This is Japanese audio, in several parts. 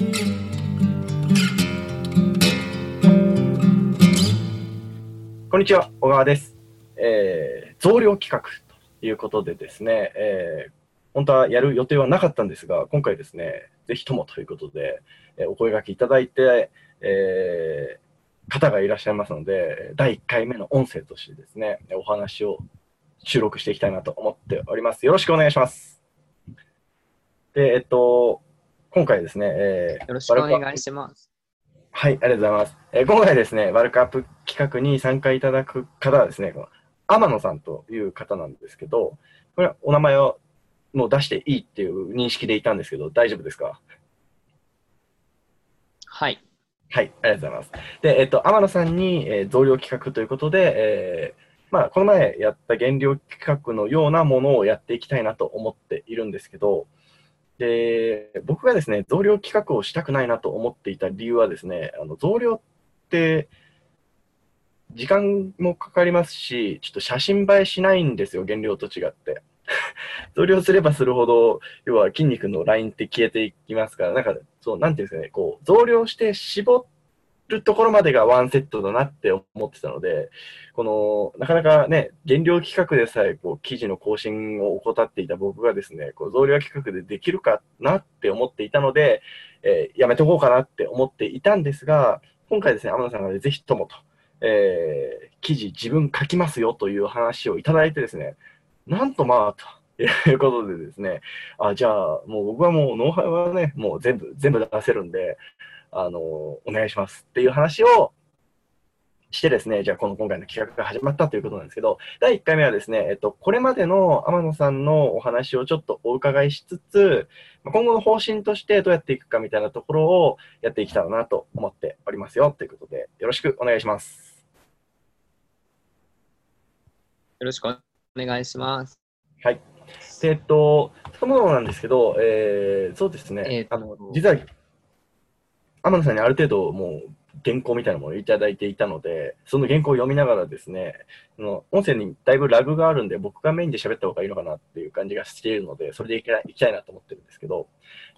こんにちは、小川です。えー、増量企画ということでですね、えー、本当はやる予定はなかったんですが、今回ですね、ぜひともということで、えー、お声がけいただいて、えー、方がいらっしゃいますので、第1回目の音声としてですね、お話を収録していきたいなと思っております。よろしくお願いします。で、えっと、今回ですね、えー、よろしくお願いします。はい、ありがとうございます。えー、今回ですね、ワルクアップ企画に参加いただく方はですね、この天野さんという方なんですけど、これお名前をもう出していいっていう認識でいたんですけど、大丈夫ですか？はい。はい、ありがとうございます。で、えっと、天野さんに、えー、増量企画ということで、えー、まあ、この前やった減量企画のようなものをやっていきたいなと思っているんですけど、で、僕がですね、増量企画をしたくないなと思っていた理由はですね、あの増量って、時間もかかりますし、ちょっと写真映えしないんですよ、原料と違って。増量すればするほど、要は筋肉のラインって消えていきますから、なんか、そう、なんていうんですかね、こう、増量して絞っるところまでがワンセットだなって思ってたので、この、なかなかね、減量企画でさえ、こう、記事の更新を怠っていた僕がですね、こう、増量企画でできるかなって思っていたので、えー、やめとこうかなって思っていたんですが、今回ですね、天野さんが、ね、ぜひともと、えー、記事自分書きますよという話をいただいてですね、なんとまあ、ということでですね、あ、じゃあ、もう僕はもうノウハウはね、もう全部、全部出せるんで、あの、お願いしますっていう話をしてですね、じゃあこの今回の企画が始まったということなんですけど、第1回目はですね、えっと、これまでの天野さんのお話をちょっとお伺いしつつ、今後の方針としてどうやっていくかみたいなところをやっていきたらなと思っておりますよということで、よろしくお願いします。よろしくお願いします。はい。えっと、そもそもなんですけど、えー、そうですね、えー、あの実は天野さんにある程度もう原稿みたいなものをいただいていたので、その原稿を読みながらですね、その音声にだいぶラグがあるんで、僕がメインで喋った方がいいのかなっていう感じがしているので、それでいきたいなと思ってるんですけど、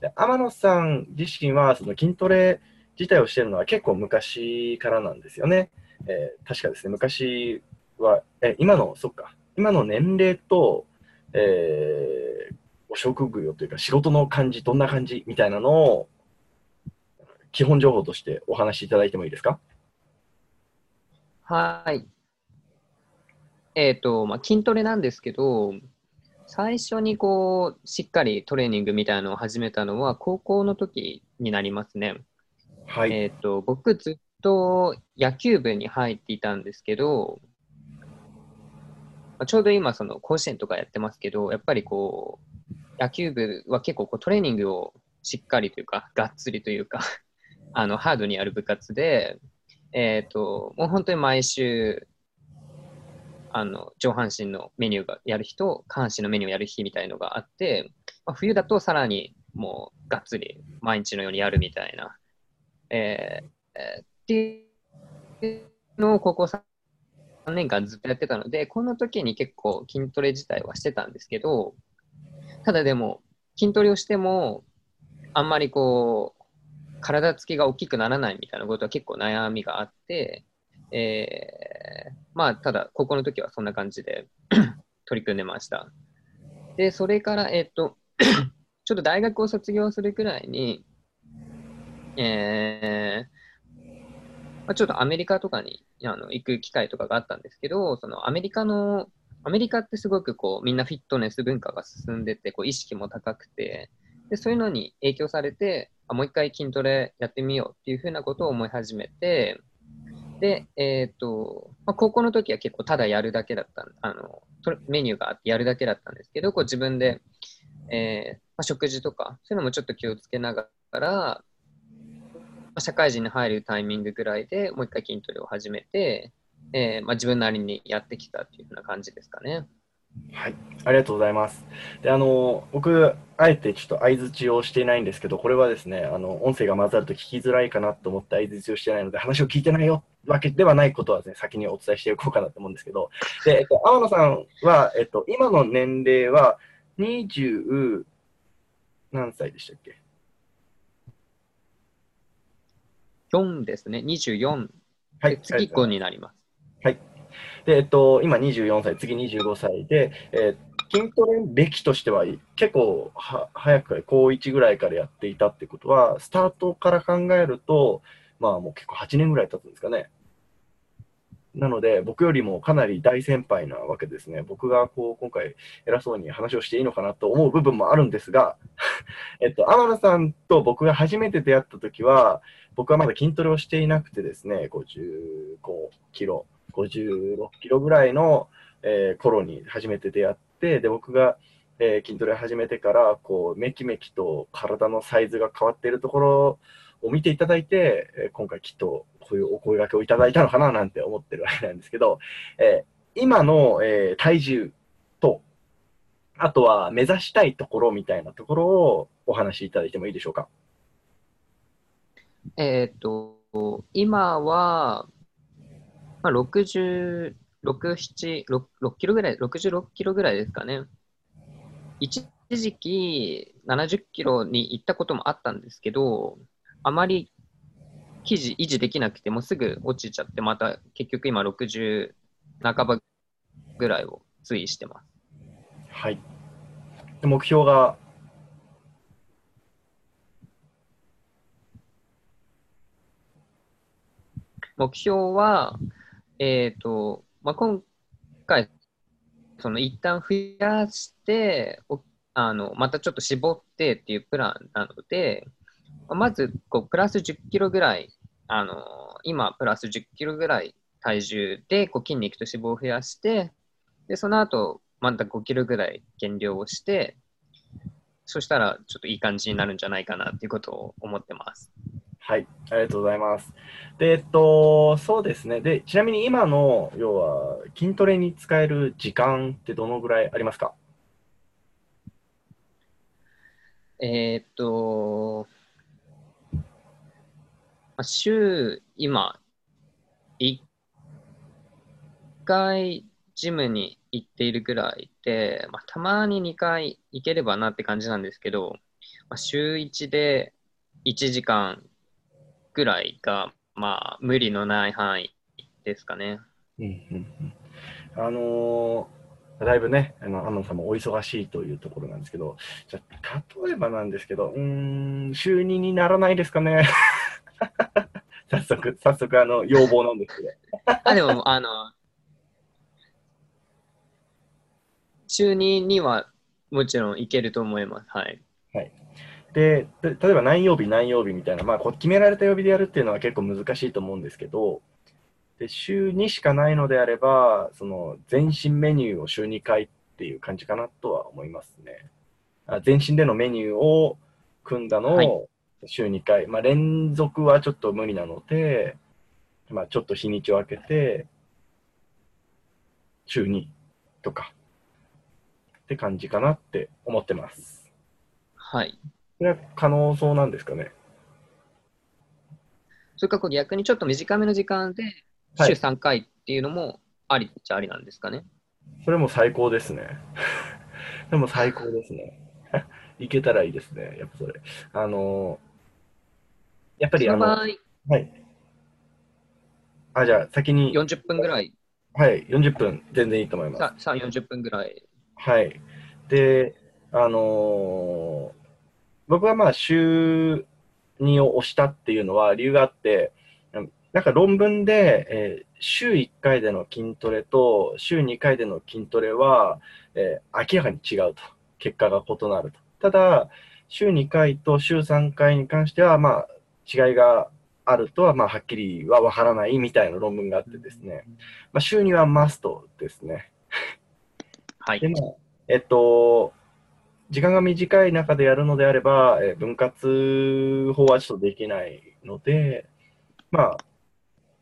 で天野さん自身はその筋トレ自体をしているのは結構昔からなんですよね。えー、確かですね、昔は、え今の、そっか、今の年齢と、えー、お職業というか仕事の感じ、どんな感じみたいなのを基本情報としてお話しいただいてもいいですか？はい。えっ、ー、と、まあ、筋トレなんですけど、最初にこう、しっかりトレーニングみたいなのを始めたのは、高校の時になりますね。はい。えっ、ー、と、僕ずっと野球部に入っていたんですけど、ちょうど今、その甲子園とかやってますけど、やっぱりこう、野球部は結構こうトレーニングをしっかりというか、がっつりというかあのハードにやる部活で、えっ、ー、と、もう本当に毎週、あの上半身のメニューがやる日と下半身のメニューをやる日みたいのがあって、まあ、冬だとさらにもうがっつり毎日のようにやるみたいな、えーえー、っていうのを高校3年間ずっとやってたので、この時に結構筋トレ自体はしてたんですけど、ただでも筋トレをしてもあんまりこう体つきが大きくならないみたいなことは結構悩みがあって、えー、まあ、ただ、高校の時はそんな感じで 取り組んでました。で、それから、えっ、と、ちょっと大学を卒業するくらいに、えー、まあ、ちょっとアメリカとかにあの行く機会とかがあったんですけど、そのアメリカの、アメリカってすごくこうみんなフィットネス文化が進んでて、こう意識も高くて、でそういうのに影響されて、あもう一回筋トレやってみようっていうふうなことを思い始めて、で、えっ、ー、と、まあ、高校の時は結構ただやるだけだったあの、メニューがあってやるだけだったんですけど、こう自分で、えー、まあ、食事とか、そういうのもちょっと気をつけながら、ま、社会人に入るタイミングぐらいでもう一回筋トレを始めて、えー、まあ、自分なりにやってきたっていうふうな感じですかね。はい、ありがとうございます。で、あの、僕、あえてちょっと相づちをしていないんですけど、これはですね、あの、音声が混ざると聞きづらいかなと思って相づちをしてないので、話を聞いてないよわけではないことは、ね、先にお伝えしておこうかなと思うんですけど、で、えっと、天野さんは、えっと、今の年齢は20、何歳でしたっけ？4ですね。24。はい。次5になります。で、えっと、今24歳、次25歳で、えー筋トレ歴としては結構は早くから高1ぐらいからやっていたってことは、スタートから考えると、まあもう結構8年ぐらい経つんですかね。なので、僕よりもかなり大先輩なわけですね。僕がこう今回偉そうに話をしていいのかなと思う部分もあるんですが、えっと、天野さんと僕が初めて出会った時は、僕はまだ筋トレをしていなくてですね、55キロ、56キロぐらいの、えー頃に初めて出会って、で、僕が、えー筋トレ始めてから、こう、めきめきと体のサイズが変わっているところを見ていただいて、え今回きっとこういうお声掛けをいただいたのかななんて思ってるわけなんですけど、えー今の、えー体重と、あとは目指したいところみたいなところをお話しいただいてもいいでしょうか？えっ、と、今は、まあ、66、7、6, 6キロぐらい、66キロぐらいですかね。一時期70キロに行ったこともあったんですけど、あまり記事維持できなくて、もうすぐ落ちちゃって、また結局今60半ばぐらいを推移してます。はい。で目標が、目標は、えっ、と、まあ、今回、その一旦増やして、あのまたちょっと絞ってっていうプランなので、まずこうプラス10キロぐらい、あの今プラス10キロぐらい体重でこう筋肉と脂肪を増やして、でその後また5キロぐらい減量をして、そしたらちょっといい感じになるんじゃないかなっていうことを思ってます。はい、ありがとうございます。で、えっと、そうですね。で、ちなみに今の、要は、筋トレに使える時間ってどのぐらいありますか？えーっと、まあ週、今、1回ジムに行っているぐらいで、まあ、たまに2回行ければなって感じなんですけど、まあ、週1で1時間ぐらいが、まあ、無理のない範囲ですかね。うんうんうん。あのーだいぶね、あの、天野さんもお忙しいというところなんですけど、じゃあ例えばなんですけど、うーん、週2にならないですかね。早速、早速、あの、要望なんですけど。あ、でも、あの、週2にはもちろん行けると思います。はい。で、で例えば何曜日何曜日みたいな、まあ、決められた曜日でやるっていうのは結構難しいと思うんですけど、で週2しかないのであれば、その全身メニューを週2回っていう感じかなとは思いますね。あ全身でのメニューを組んだのはいを週2回、まあ、連続はちょっと無理なので、まあ、ちょっと日にちを空けて、週2とかって感じかなって思ってます。はい。それは可能そうなんですかね？それかこう逆にちょっと短めの時間ではい週3回っていうのもありっちゃありなんですかね？それも最高ですね。でも最高ですね。いけたらいいですね、やっぱそれ。あのやっぱりあの、はい。あ、じゃあ先に、40分ぐらい、はい、40分全然いいと思います。ささ40分ぐらい。はい。で、あのー僕はまあ週2を押したっていうのは理由があって、うんなんか論文で、えー週1回での筋トレと週2回での筋トレは、えー明らかに違うと。結果が異なると。ただ、週2回と週3回に関しては、まあ、違いがあるとは、まあ、はっきりはわからないみたいな論文があってですね、まあ、週2はマストですね。はいで。も、えっと、時間が短い中でやるのであれば、えー分割法はちょっとできないので、まあ、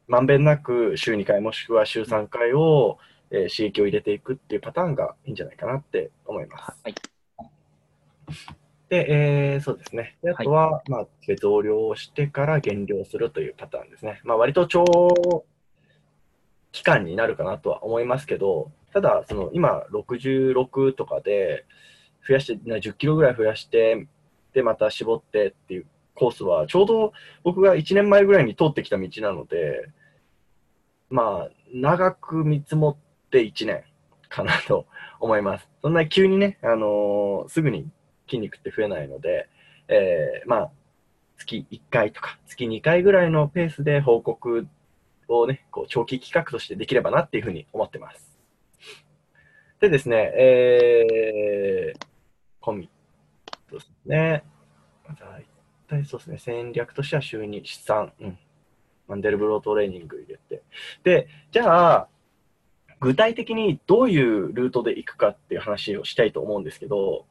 まんべんなく週2回もしくは週3回を、えー刺激を入れていくっていうパターンがいいんじゃないかなって思います。はい。で、えーそうですね。であとは、まあ、増量をしてから減量するというパターンですね。まあ、割と長期間になるかなとは思いますけど、ただ、その今、66とかで、増やして、10キロぐらい増やして、で、また絞ってっていうコースは、ちょうど僕が1年前ぐらいに通ってきた道なので、まあ、長く見積もって1年かなと思います。そんな急にね、あのー、すぐに筋肉って増えないので、えー、まあ、月1回とか月2回ぐらいのペースで報告をね、こう長期企画としてできればなっていうふうに思ってます。でですね、えー、コミットですね。大体そうですね、戦略としては週に資産、うん。マンデルブロートレーニング入れて。で、じゃあ、具体的にどういうルートで行くかっていう話をしたいと思うんですけど、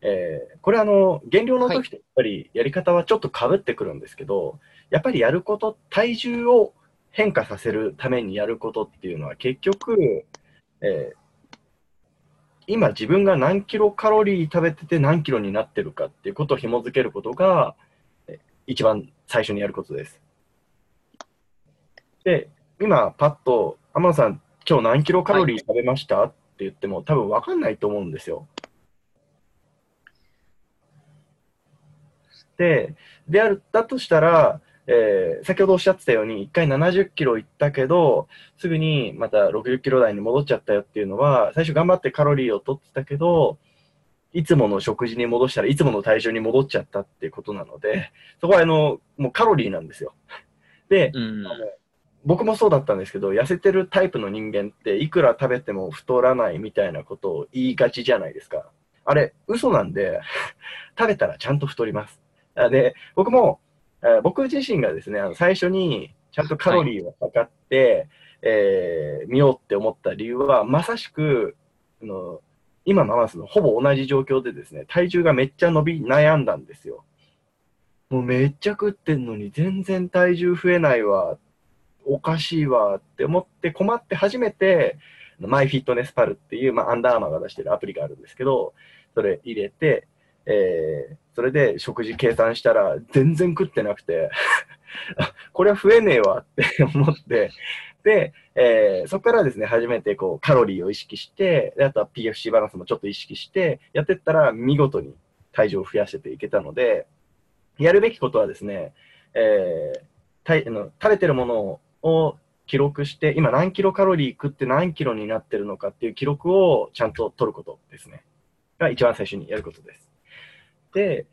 えー、これあの、減量の時とやっぱりやり方はちょっとかぶってくるんですけど、はい、やっぱりやること、体重を変化させるためにやることっていうのは結局、えー、今自分が何キロカロリー食べてて何キロになってるかっていうことを紐付けることが、え一番最初にやることです。で、今パッと、天野さん、今日何キロカロリー食べました、はい、って言っても多分分かんないと思うんですよ。で、である、だとしたら、えー、先ほどおっしゃってたように、1回70キロいったけど、すぐにまた60キロ台に戻っちゃったよっていうのは、最初頑張ってカロリーを取ってたけど、いつもの食事に戻したらいつもの体重に戻っちゃったっていうことなので、そこはあの、もうカロリーなんですよ。で、うん、僕もそうだったんですけど、痩せてるタイプの人間っていくら食べても太らないみたいなことを言いがちじゃないですか。あれ、嘘なんで、食べたらちゃんと太ります。で、僕も僕自身がですね、あの最初にちゃんとカロリーを測って、はい、えー、見ようって思った理由は、まさしく、あの今のマスのほぼ同じ状況でですね、体重がめっちゃ伸び悩んだんですよ。もうめっちゃ食ってんのに全然体重増えないわ、おかしいわって思って困って初めて、マイフィットネスパルっていう、まあ、アンダーアーマーが出してるアプリがあるんですけど、それ入れて、えー、それで食事計算したら全然食ってなくて これは増えねえわって思って、で、えー、そこからですね、初めてこうカロリーを意識して、であとは PFC バランスもちょっと意識して、やってったら見事に体重を増やしていけたので、やるべきことはですね、えー、の食べてるものを記録して、今何キロカロリー食って何キロになってるのかっていう記録をちゃんと取ることですね。が一番最初にやることです。で、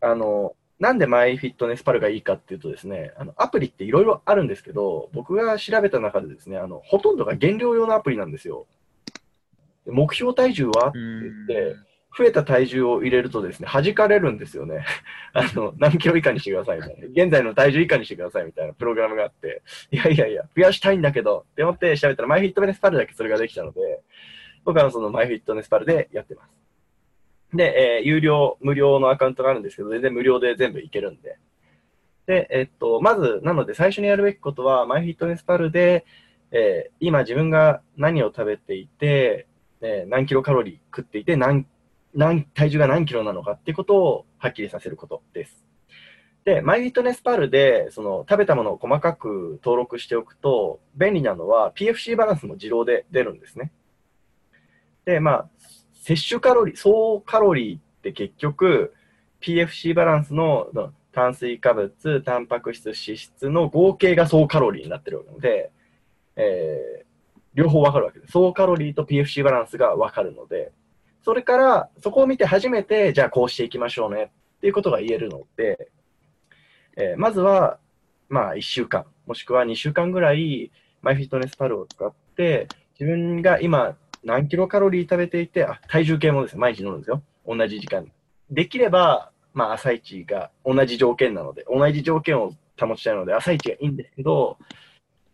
あの、なんでマイフィットネスパルがいいかっていうとですね、あのアプリっていろいろあるんですけど、僕が調べた中でですね、あのほとんどが減量用のアプリなんですよ。目標体重はって言って、増えた体重を入れるとですね、弾かれるんですよね。あの、何キロ以下にしてくださいみたいな。現在の体重以下にしてくださいみたいなプログラムがあって、いやいやいや、増やしたいんだけど、って思って調べたら、マイフィットネスパルだけそれができたので、僕はそのマイフィットネスパルでやってます。で、えー、有料、無料のアカウントがあるんですけど、全然無料で全部いけるんで。で、えっと、まず、なので最初にやるべきことは、マイフィットネスパルで、えー、今自分が何を食べていて、えー、何キロカロリー食っていて何、何、体重が何キロなのかっていうことをはっきりさせることです。で、マイフィットネスパルで、その食べたものを細かく登録しておくと、便利なのは PFC バランスも自動で出るんですね。で、まあ、摂取カロリー、総カロリーって結局、PFC バランスの炭水化物、タンパク質、脂質の合計が総カロリーになってるので、えー、両方わかるわけです。総カロリーと PFC バランスがわかるので、それから、そこを見て初めて、じゃあこうしていきましょうねっていうことが言えるので、えー、まずは、まあ1週間、もしくは2週間ぐらい、マイフィットネスパルを使って、自分が今何キロカロリー食べていて、あ体重計もですね、毎日乗るんですよ。同じ時間。できれば、まあ、朝一が同じ条件なので、同じ条件を保ちたいので、朝一がいいんですけど、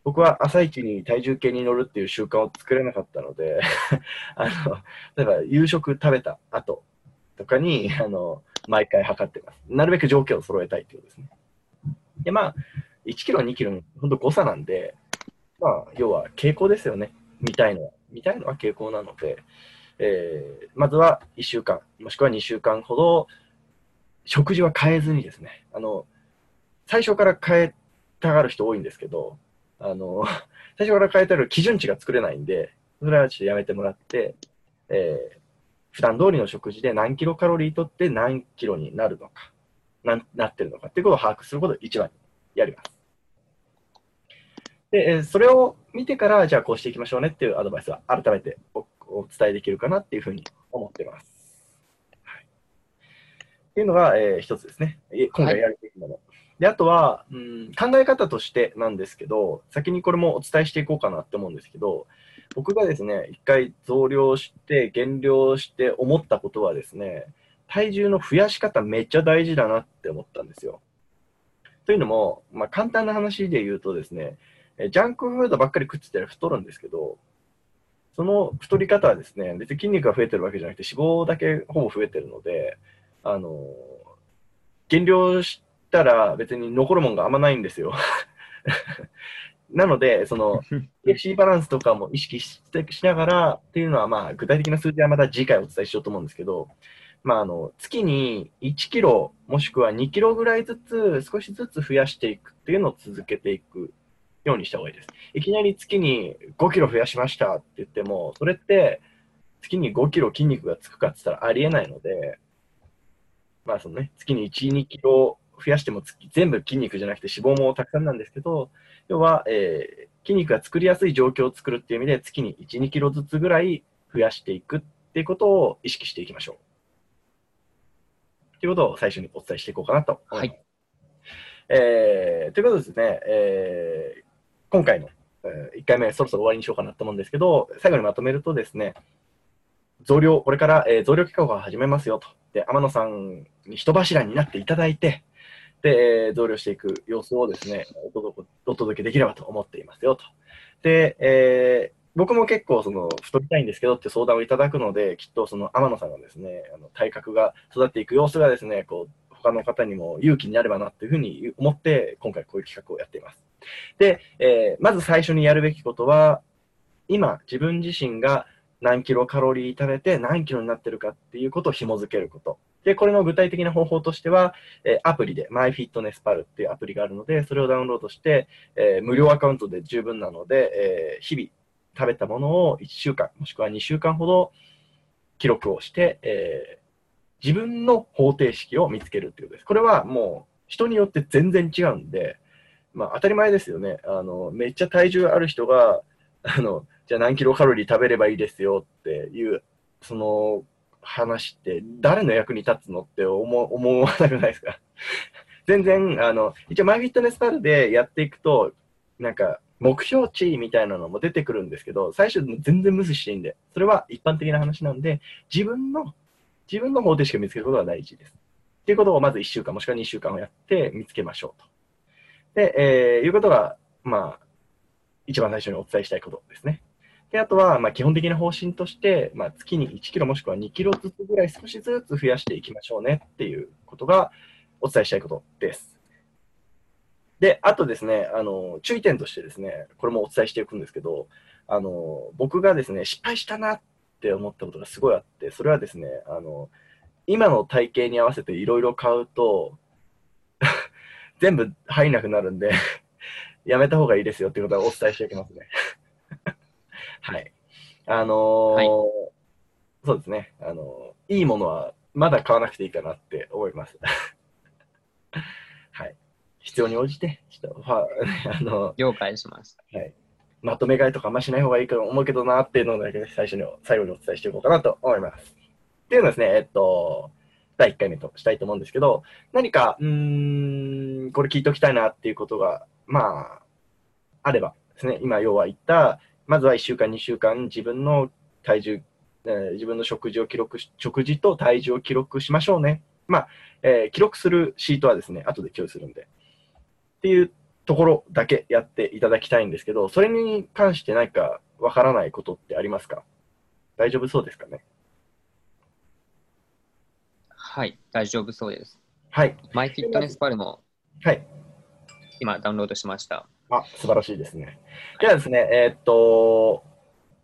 僕は朝一に体重計に乗るっていう習慣を作れなかったので あの、例えば夕食食べた後とかに、あの、毎回測ってます。なるべく条件を揃えたいっていうことですね。で、まあ、1キロ、2キロの本当誤差なんで、まあ、要は傾向ですよね。見たいのは。みたいのが傾向なので、えー、まずは1週間、もしくは2週間ほど、食事は変えずにですね、あの、最初から変えたがる人多いんですけど、あの、最初から変えたら基準値が作れないんで、それはちょっとやめてもらって、えー、普段通りの食事で何キロカロリーとって何キロになるのか。ななってるのかっていうことを把握することを一番やります。で、それを見てから、じゃあこうしていきましょうねっていうアドバイスは改めておお伝えできるかなっていうふうに思っています。はい、っていうのが、えー一つですね。え今回やるべきもの。で、あとは、うん、考え方としてなんですけど、先にこれもお伝えしていこうかなって思うんですけど、僕がですね、一回増量して、減量して思ったことはですね、体重の増やし方めっちゃ大事だなって思ったんですよ。というのも、まあ、簡単な話で言うとですね、えジャンクフードばっかり食ってたら太るんですけど、その太り方はですね、別に筋肉が増えてるわけじゃなくて脂肪だけほぼ増えてるので、あの減量したら別に残るもんがあんまないんですよ。なので、その、FC バランスとかも意識してしながらっていうのは、まあ、具体的な数字はまた次回お伝えしようと思うんですけど、まあ、あの月に1キロもしくは2キロぐらいずつ少しずつ増やしていくっていうのを続けていくようにした方がいいです。いきなり月に5キロ増やしましたって言っても、それって月に5キロ筋肉がつくかって言ったらありえないので、まあそのね、月に1、2キロ増やしても月全部筋肉じゃなくて脂肪もたくさんなんですけど、要は、えー筋肉が作りやすい状況を作るっていう意味で、月に1、2キロずつぐらい増やしていくっていうことを意識していきましょう。ということを最初にお伝えしていこうかなと思います。えーということでですね、えー今回の、え1回目、そろそろ終わりにしようかなと思うんですけど、最後にまとめるとですね、増量、これから、えー増量企画を始めますよと。で、天野さんに人柱になっていただいて、で、えー増量していく様子をですね、お届けできればと思っていますよと。で、えー僕も結構その太りたいんですけどって相談をいただくので、きっとその天野さんがですね、あの体格が育っていく様子がですね、こう他の方にも勇気になればなっていうふうに思って、今回こういう企画をやっています。で、えーまず最初にやるべきことは、今自分自身が何キロカロリー食べて何キロになってるかっていうことを紐づけること。で、これの具体的な方法としては、えアプリで MyFitnessPal っていうアプリがあるので、それをダウンロードして、えー無料アカウントで十分なので、えー日々食べたものを1週間、もしくは2週間ほど記録をして、え自分の方程式を見つけるっていうことです。これはもう人によって全然違うんで、まあ当たり前ですよね。あの、めっちゃ体重ある人が、あの、じゃあ何キロカロリー食べればいいですよっていう、その話って誰の役に立つのって思思わなくないですか？全然、あの、一応 MyFitnessPal でやっていくと、なんか、目標値みたいなのも出てくるんですけど、最初全然無視していいんで、それは一般的な話なんで、自分の、自分の方程式を見つけることが大事です。っていうことをまず1週間もしくは2週間をやって見つけましょうと。で、えーいうことが、まあ、一番最初にお伝えしたいことですね。で、あとは、まあ、基本的な方針として、まあ、月に1キロもしくは2キロずつぐらい少しずつ増やしていきましょうねっていうことがお伝えしたいことです。で、あとですね、あの、注意点としてですね、これもお伝えしていくんですけど、あの、僕がですね、失敗したなって思ったことがすごいあって、それはですね、あの、今の体型に合わせていろいろ買うと、全部入んなくなるんで、やめた方がいいですよっていうことはお伝えしておきますね。はい。あのーはいそうですね、あのーいいものはまだ買わなくていいかなって思います。はい。必要に応じて、ちょっと、ファあの了解します。はい、まとめ買いとかあんましない方がいいと思うけどなっていうのだけ最初に、最後にお伝えしていこうかなと思います。っていうのはですね、えっと、第1回目としたいと思うんですけど、何か、うーん、これ聞いておきたいなっていうことが、まあ、あればですね、今要は言った、まずは1週間、2週間、自分の体重、えー自分の食事を記録し、食事と体重を記録しましょうね。まあ、えー記録するシートはですね、後で共有するんで。っていうところだけやっていただきたいんですけど、それに関して何かわからないことってありますか？大丈夫そうですかね？はい、大丈夫そうです。はい。MyFitnessPal もはい。今ダウンロードしました。あ、素晴らしいですね。じゃあですね、えーっと、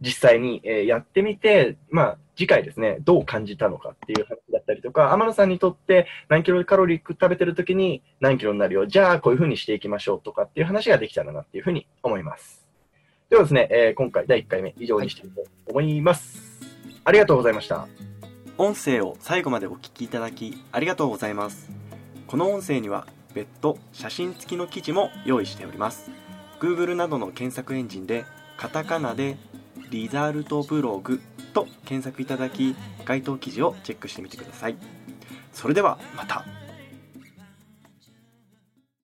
実際に、えーやってみて、まあ、次回ですね、どう感じたのかっていう話だったりとか、天野さんにとって何キロカロリー食べてるときに何キロになるよ、じゃあこういうふうにしていきましょうとかっていう話ができたらなっていうふうに思います。ではですね、えー今回第1回目以上にしてみたいと思います。ありがとうございました。音声を最後までお聞きいただきありがとうございますこの音声には別途写真付きの記事も用意しております Google などの検索エンジンでカタカナでリザルトブログと検索いただき該当記事をチェックしてみてください。それではまた。